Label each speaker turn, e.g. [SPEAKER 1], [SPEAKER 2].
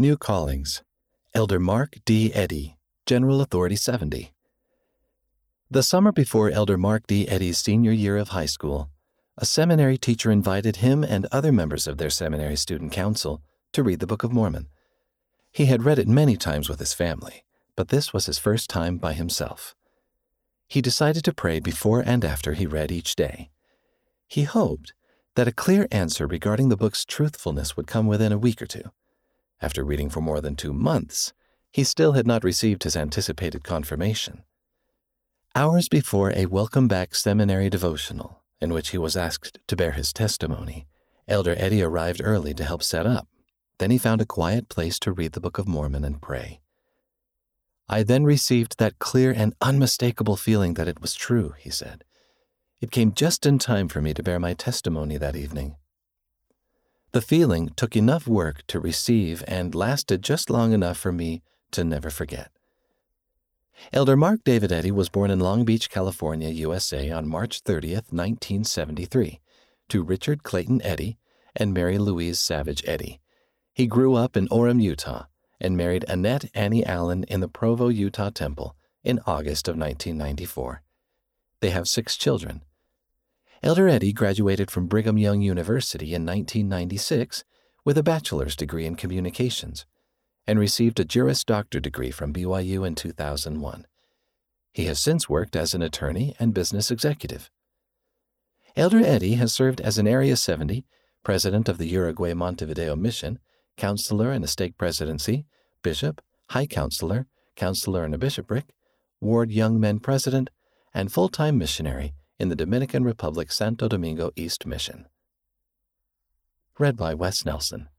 [SPEAKER 1] New Callings. Elder Mark D. Eddy, General Authority 70. The summer before Elder Mark D. Eddy's senior year of high school, a seminary teacher invited him and other members of their seminary student council to read the Book of Mormon. He had read it many times with his family, but this was his first time by himself. He decided to pray before and after he read each day. He hoped that a clear answer regarding the book's truthfulness would come within a week or two. After reading for more than two months, he still had not received his anticipated confirmation. Hours before a welcome back seminary devotional, in which he was asked to bear his testimony, Elder Eddy arrived early to help set up. Then he found a quiet place to read the Book of Mormon and pray. I then received that clear and unmistakable feeling that it was true, he said. It came just in time for me to bear my testimony that evening. The feeling took enough work to receive and lasted just long enough for me to never forget. Elder Mark David Eddy was born in Long Beach, California, USA on March 30th, 1973, to Richard Clayton Eddy and Mary Louise Savage Eddy. He grew up in Orem, Utah, and married Annette Annie Allen in the Provo, Utah temple in August of 1994. They have six children Elder Eddy graduated from Brigham Young University in 1996 with a bachelor's degree in communications and received a Juris Doctor degree from BYU in 2001. He has since worked as an attorney and business executive. Elder Eddy has served as an Area 70, president of the Uruguay Montevideo Mission, counselor in a stake presidency, bishop, high counselor, counselor in a bishopric, ward young men president, and full time missionary in the Dominican Republic Santo Domingo East Mission. Read by Wes Nelson.